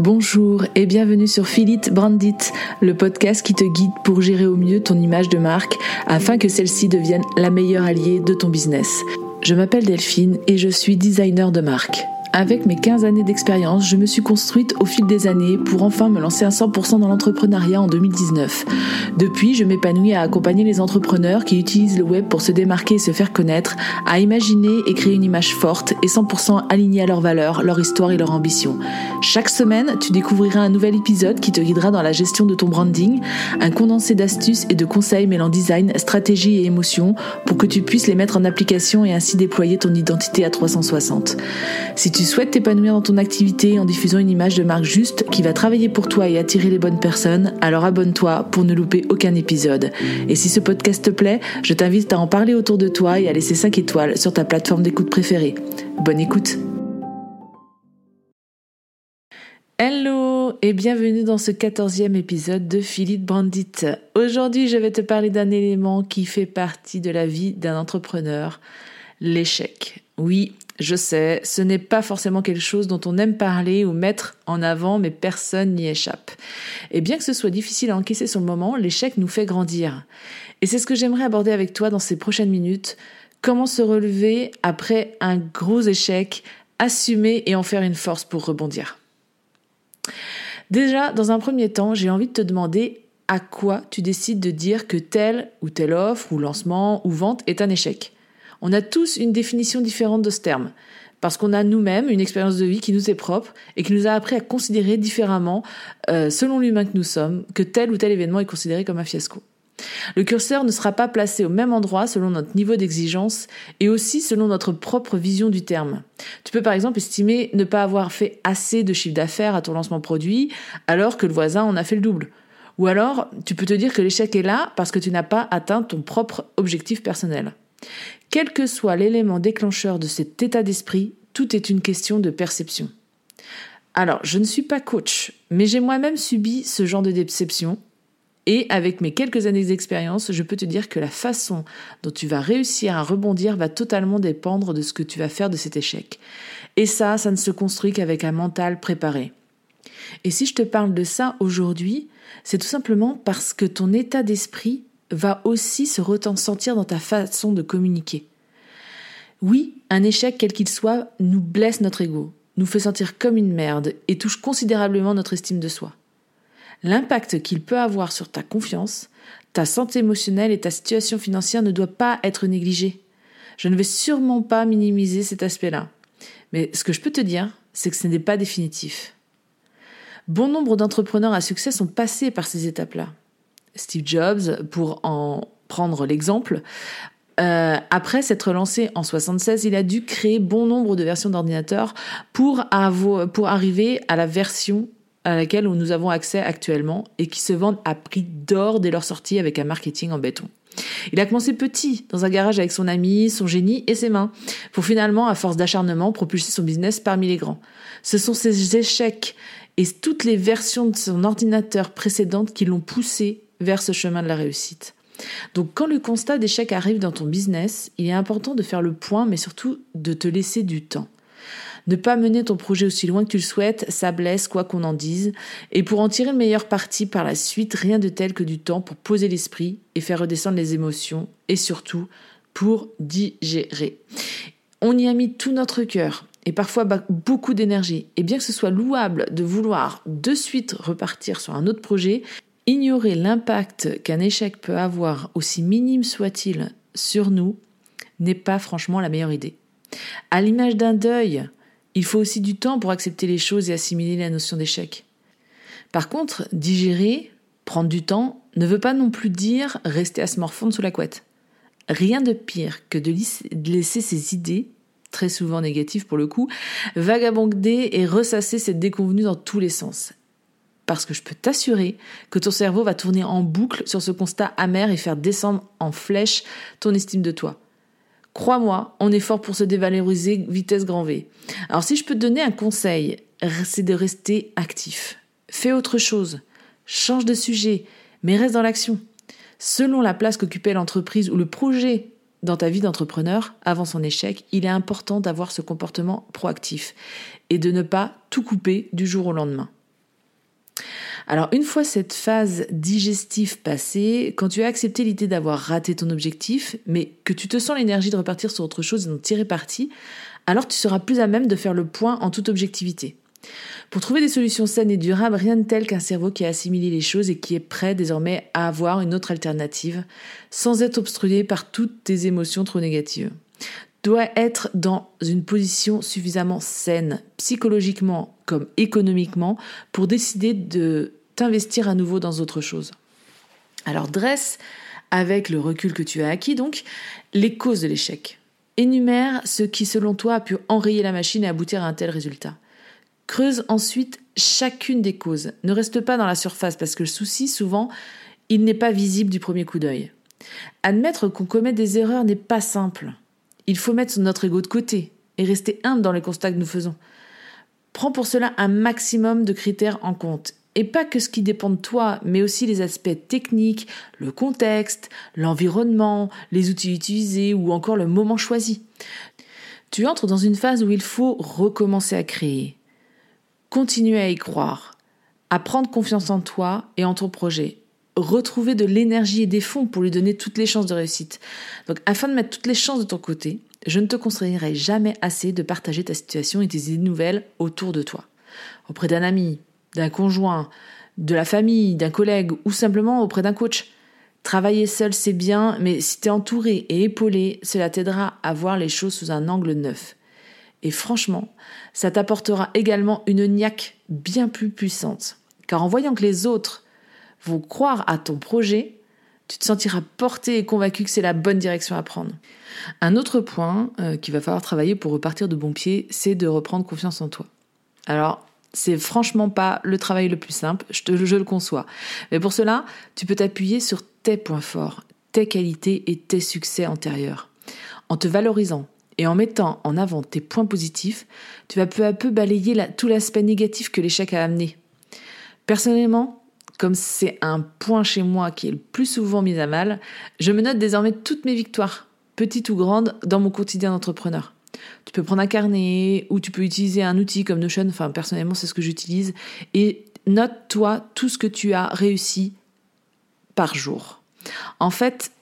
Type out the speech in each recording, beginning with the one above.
Bonjour et bienvenue sur Philip Brandit, le podcast qui te guide pour gérer au mieux ton image de marque afin que celle-ci devienne la meilleure alliée de ton business. Je m'appelle Delphine et je suis designer de marque. Avec mes 15 années d'expérience, je me suis construite au fil des années pour enfin me lancer à 100% dans l'entrepreneuriat en 2019. Depuis, je m'épanouis à accompagner les entrepreneurs qui utilisent le web pour se démarquer et se faire connaître, à imaginer et créer une image forte et 100% alignée à leurs valeurs, leur histoire et leur ambition. Chaque semaine, tu découvriras un nouvel épisode qui te guidera dans la gestion de ton branding, un condensé d'astuces et de conseils mêlant design, stratégie et émotion pour que tu puisses les mettre en application et ainsi déployer ton identité à 360. Si tu souhaites t'épanouir dans ton activité en diffusant une image de marque juste qui va travailler pour toi et attirer les bonnes personnes, alors abonne-toi pour ne louper aucun épisode. Et si ce podcast te plaît, je t'invite à en parler autour de toi et à laisser 5 étoiles sur ta plateforme d'écoute préférée. Bonne écoute Hello et bienvenue dans ce quatorzième épisode de Philippe Brandit. Aujourd'hui, je vais te parler d'un élément qui fait partie de la vie d'un entrepreneur, l'échec. Oui, je sais, ce n'est pas forcément quelque chose dont on aime parler ou mettre en avant, mais personne n'y échappe. Et bien que ce soit difficile à encaisser sur le moment, l'échec nous fait grandir. Et c'est ce que j'aimerais aborder avec toi dans ces prochaines minutes. Comment se relever après un gros échec, assumer et en faire une force pour rebondir? Déjà, dans un premier temps, j'ai envie de te demander à quoi tu décides de dire que telle ou telle offre ou lancement ou vente est un échec. On a tous une définition différente de ce terme, parce qu'on a nous-mêmes une expérience de vie qui nous est propre et qui nous a appris à considérer différemment, euh, selon l'humain que nous sommes, que tel ou tel événement est considéré comme un fiasco. Le curseur ne sera pas placé au même endroit selon notre niveau d'exigence et aussi selon notre propre vision du terme. Tu peux par exemple estimer ne pas avoir fait assez de chiffre d'affaires à ton lancement produit alors que le voisin en a fait le double. Ou alors, tu peux te dire que l'échec est là parce que tu n'as pas atteint ton propre objectif personnel. Quel que soit l'élément déclencheur de cet état d'esprit, tout est une question de perception. Alors, je ne suis pas coach, mais j'ai moi-même subi ce genre de déception. Et avec mes quelques années d'expérience, je peux te dire que la façon dont tu vas réussir à rebondir va totalement dépendre de ce que tu vas faire de cet échec. Et ça, ça ne se construit qu'avec un mental préparé. Et si je te parle de ça aujourd'hui, c'est tout simplement parce que ton état d'esprit va aussi se ressentir dans ta façon de communiquer. Oui, un échec, quel qu'il soit, nous blesse notre ego, nous fait sentir comme une merde et touche considérablement notre estime de soi. L'impact qu'il peut avoir sur ta confiance, ta santé émotionnelle et ta situation financière ne doit pas être négligé. Je ne vais sûrement pas minimiser cet aspect-là. Mais ce que je peux te dire, c'est que ce n'est pas définitif. Bon nombre d'entrepreneurs à succès sont passés par ces étapes-là. Steve Jobs, pour en prendre l'exemple, euh, après s'être lancé en 76, il a dû créer bon nombre de versions d'ordinateurs pour, pour arriver à la version à laquelle nous avons accès actuellement et qui se vendent à prix d'or dès leur sortie avec un marketing en béton. Il a commencé petit, dans un garage avec son ami, son génie et ses mains, pour finalement, à force d'acharnement, propulser son business parmi les grands. Ce sont ces échecs et toutes les versions de son ordinateur précédentes qui l'ont poussé vers ce chemin de la réussite. Donc quand le constat d'échec arrive dans ton business, il est important de faire le point, mais surtout de te laisser du temps. Ne pas mener ton projet aussi loin que tu le souhaites, ça blesse quoi qu'on en dise. Et pour en tirer le meilleur parti par la suite, rien de tel que du temps pour poser l'esprit et faire redescendre les émotions et surtout pour digérer. On y a mis tout notre cœur et parfois beaucoup d'énergie. Et bien que ce soit louable de vouloir de suite repartir sur un autre projet, Ignorer l'impact qu'un échec peut avoir, aussi minime soit-il, sur nous, n'est pas franchement la meilleure idée. À l'image d'un deuil, il faut aussi du temps pour accepter les choses et assimiler la notion d'échec. Par contre, digérer, prendre du temps, ne veut pas non plus dire rester à se morfondre sous la couette. Rien de pire que de laisser ses idées, très souvent négatives pour le coup, vagabonder et ressasser cette déconvenue dans tous les sens parce que je peux t'assurer que ton cerveau va tourner en boucle sur ce constat amer et faire descendre en flèche ton estime de toi. Crois-moi, on est fort pour se dévaloriser vitesse grand V. Alors si je peux te donner un conseil, c'est de rester actif. Fais autre chose, change de sujet, mais reste dans l'action. Selon la place qu'occupait l'entreprise ou le projet dans ta vie d'entrepreneur avant son échec, il est important d'avoir ce comportement proactif et de ne pas tout couper du jour au lendemain. Alors une fois cette phase digestive passée, quand tu as accepté l'idée d'avoir raté ton objectif, mais que tu te sens l'énergie de repartir sur autre chose et d'en tirer parti, alors tu seras plus à même de faire le point en toute objectivité. Pour trouver des solutions saines et durables, rien de tel qu'un cerveau qui a assimilé les choses et qui est prêt désormais à avoir une autre alternative, sans être obstrué par toutes tes émotions trop négatives. Doit être dans une position suffisamment saine, psychologiquement comme économiquement, pour décider de t'investir à nouveau dans autre chose. Alors dresse, avec le recul que tu as acquis donc, les causes de l'échec. Énumère ce qui selon toi a pu enrayer la machine et aboutir à un tel résultat. Creuse ensuite chacune des causes. Ne reste pas dans la surface parce que le souci, souvent, il n'est pas visible du premier coup d'œil. Admettre qu'on commet des erreurs n'est pas simple. Il faut mettre notre ego de côté et rester humble dans les constats que nous faisons. Prends pour cela un maximum de critères en compte. Et pas que ce qui dépend de toi, mais aussi les aspects techniques, le contexte, l'environnement, les outils utilisés ou encore le moment choisi. Tu entres dans une phase où il faut recommencer à créer, Continuer à y croire, à prendre confiance en toi et en ton projet, retrouver de l'énergie et des fonds pour lui donner toutes les chances de réussite. Donc afin de mettre toutes les chances de ton côté, je ne te conseillerai jamais assez de partager ta situation et tes idées nouvelles autour de toi. Auprès d'un ami, d'un conjoint, de la famille, d'un collègue ou simplement auprès d'un coach. Travailler seul, c'est bien, mais si tu es entouré et épaulé, cela t'aidera à voir les choses sous un angle neuf. Et franchement, ça t'apportera également une niaque bien plus puissante. Car en voyant que les autres vont croire à ton projet, tu te sentiras porté et convaincu que c'est la bonne direction à prendre. Un autre point euh, qu'il va falloir travailler pour repartir de bon pied, c'est de reprendre confiance en toi. Alors, c'est franchement pas le travail le plus simple, je, le conçois. Mais pour cela, tu peux t'appuyer sur tes points forts, tes qualités et tes succès antérieurs. En te valorisant, et en mettant en avant tes points positifs, tu vas peu à peu balayer tout l'aspect négatif que l'échec a amené. Personnellement, comme c'est un point chez moi qui est le plus souvent mis à mal, je me note désormais toutes mes victoires, petites ou grandes, dans mon quotidien d'entrepreneur. Tu peux prendre un carnet ou tu peux utiliser un outil comme Notion, enfin personnellement c'est ce que j'utilise, et note-toi tout ce que tu as réussi par jour. En fait,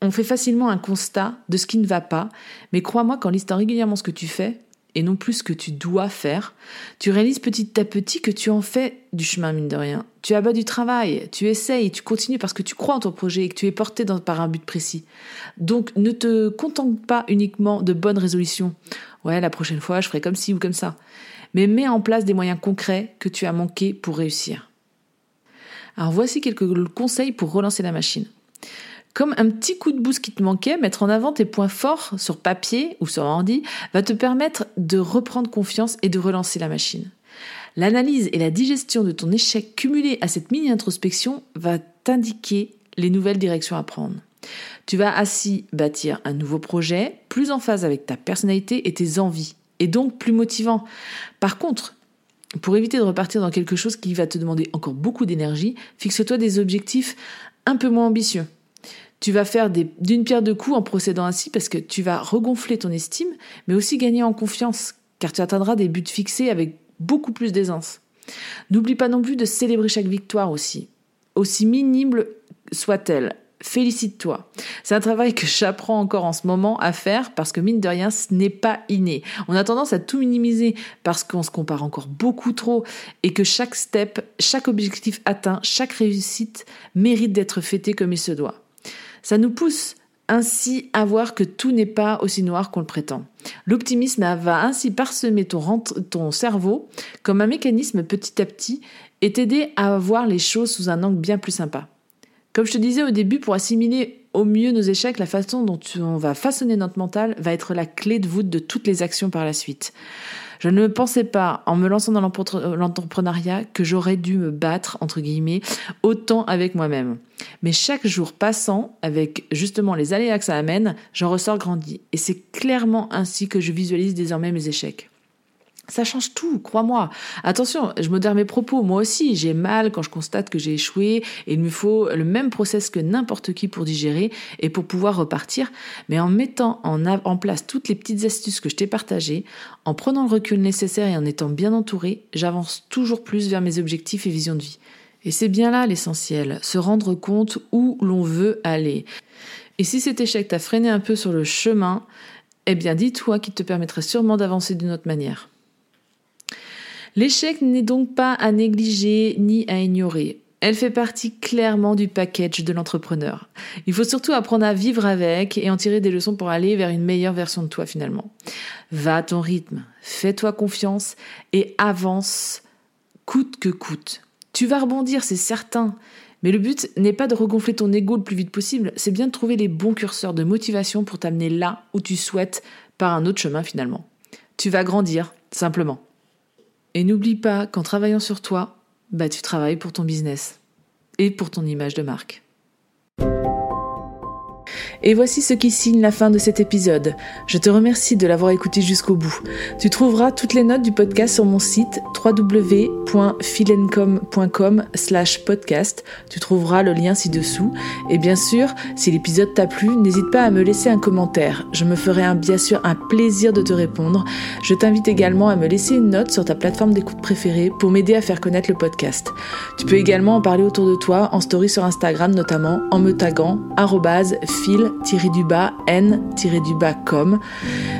on fait facilement un constat de ce qui ne va pas, mais crois-moi qu'en listant régulièrement ce que tu fais, et non plus ce que tu dois faire, tu réalises petit à petit que tu en fais du chemin, mine de rien. Tu abats du travail, tu essayes, tu continues parce que tu crois en ton projet et que tu es porté par un but précis. Donc ne te contente pas uniquement de bonnes résolutions. Ouais, la prochaine fois, je ferai comme ci ou comme ça. Mais mets en place des moyens concrets que tu as manqué pour réussir. Alors voici quelques conseils pour relancer la machine. Comme un petit coup de boost qui te manquait, mettre en avant tes points forts sur papier ou sur ordi va te permettre de reprendre confiance et de relancer la machine. L'analyse et la digestion de ton échec cumulé à cette mini-introspection va t'indiquer les nouvelles directions à prendre. Tu vas ainsi bâtir un nouveau projet plus en phase avec ta personnalité et tes envies, et donc plus motivant. Par contre, pour éviter de repartir dans quelque chose qui va te demander encore beaucoup d'énergie, fixe-toi des objectifs un peu moins ambitieux. Tu vas faire d'une pierre deux coups en procédant ainsi parce que tu vas regonfler ton estime, mais aussi gagner en confiance, car tu atteindras des buts fixés avec beaucoup plus d'aisance. N'oublie pas non plus de célébrer chaque victoire aussi, aussi minime soit-elle. Félicite-toi. C'est un travail que j'apprends encore en ce moment à faire parce que mine de rien, ce n'est pas inné. On a tendance à tout minimiser parce qu'on se compare encore beaucoup trop et que chaque step, chaque objectif atteint, chaque réussite mérite d'être fêté comme il se doit. Ça nous pousse ainsi à voir que tout n'est pas aussi noir qu'on le prétend. L'optimisme va ainsi parsemer ton, cerveau comme un mécanisme petit à petit et t'aider à voir les choses sous un angle bien plus sympa. Comme je te disais au début, pour assimiler au mieux nos échecs, la façon dont on va façonner notre mental va être la clé de voûte de toutes les actions par la suite. Je ne pensais pas, en me lançant dans l'entrepreneuriat, que j'aurais dû me battre, entre guillemets, autant avec moi-même. Mais chaque jour passant, avec justement les aléas que ça amène, j'en ressors grandi. Et c'est clairement ainsi que je visualise désormais mes échecs. Ça change tout, crois-moi. Attention, je modère mes propos. Moi aussi, j'ai mal quand je constate que j'ai échoué et il me faut le même process que n'importe qui pour digérer et pour pouvoir repartir. Mais en mettant en, place toutes les petites astuces que je t'ai partagées, en prenant le recul nécessaire et en étant bien entouré, j'avance toujours plus vers mes objectifs et visions de vie. Et c'est bien là l'essentiel, se rendre compte où l'on veut aller. Et si cet échec t'a freiné un peu sur le chemin, eh bien dis-toi qu'il te permettrait sûrement d'avancer d'une autre manière. L'échec n'est donc pas à négliger ni à ignorer. Elle fait partie clairement du package de l'entrepreneur. Il faut surtout apprendre à vivre avec et en tirer des leçons pour aller vers une meilleure version de toi finalement. Va à ton rythme, fais-toi confiance et avance coûte que coûte. Tu vas rebondir, c'est certain. Mais le but n'est pas de regonfler ton ego le plus vite possible, c'est bien de trouver les bons curseurs de motivation pour t'amener là où tu souhaites par un autre chemin finalement. Tu vas grandir, simplement. Et n'oublie pas qu'en travaillant sur toi, bah tu travailles pour ton business et pour ton image de marque. Et voici ce qui signe la fin de cet épisode. Je te remercie de l'avoir écouté jusqu'au bout. Tu trouveras toutes les notes du podcast sur mon site www.philencom.com slash podcast. Tu trouveras le lien ci-dessous. Et bien sûr, si l'épisode t'a plu, n'hésite pas à me laisser un commentaire. Je me ferai bien sûr un plaisir de te répondre. Je t'invite également à me laisser une note sur ta plateforme d'écoute préférée pour m'aider à faire connaître le podcast. Tu peux également en parler autour de toi en story sur Instagram notamment en me taguant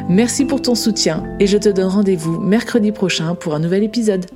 Merci pour ton soutien et je te donne rendez-vous mercredi prochain pour un nouvel épisode.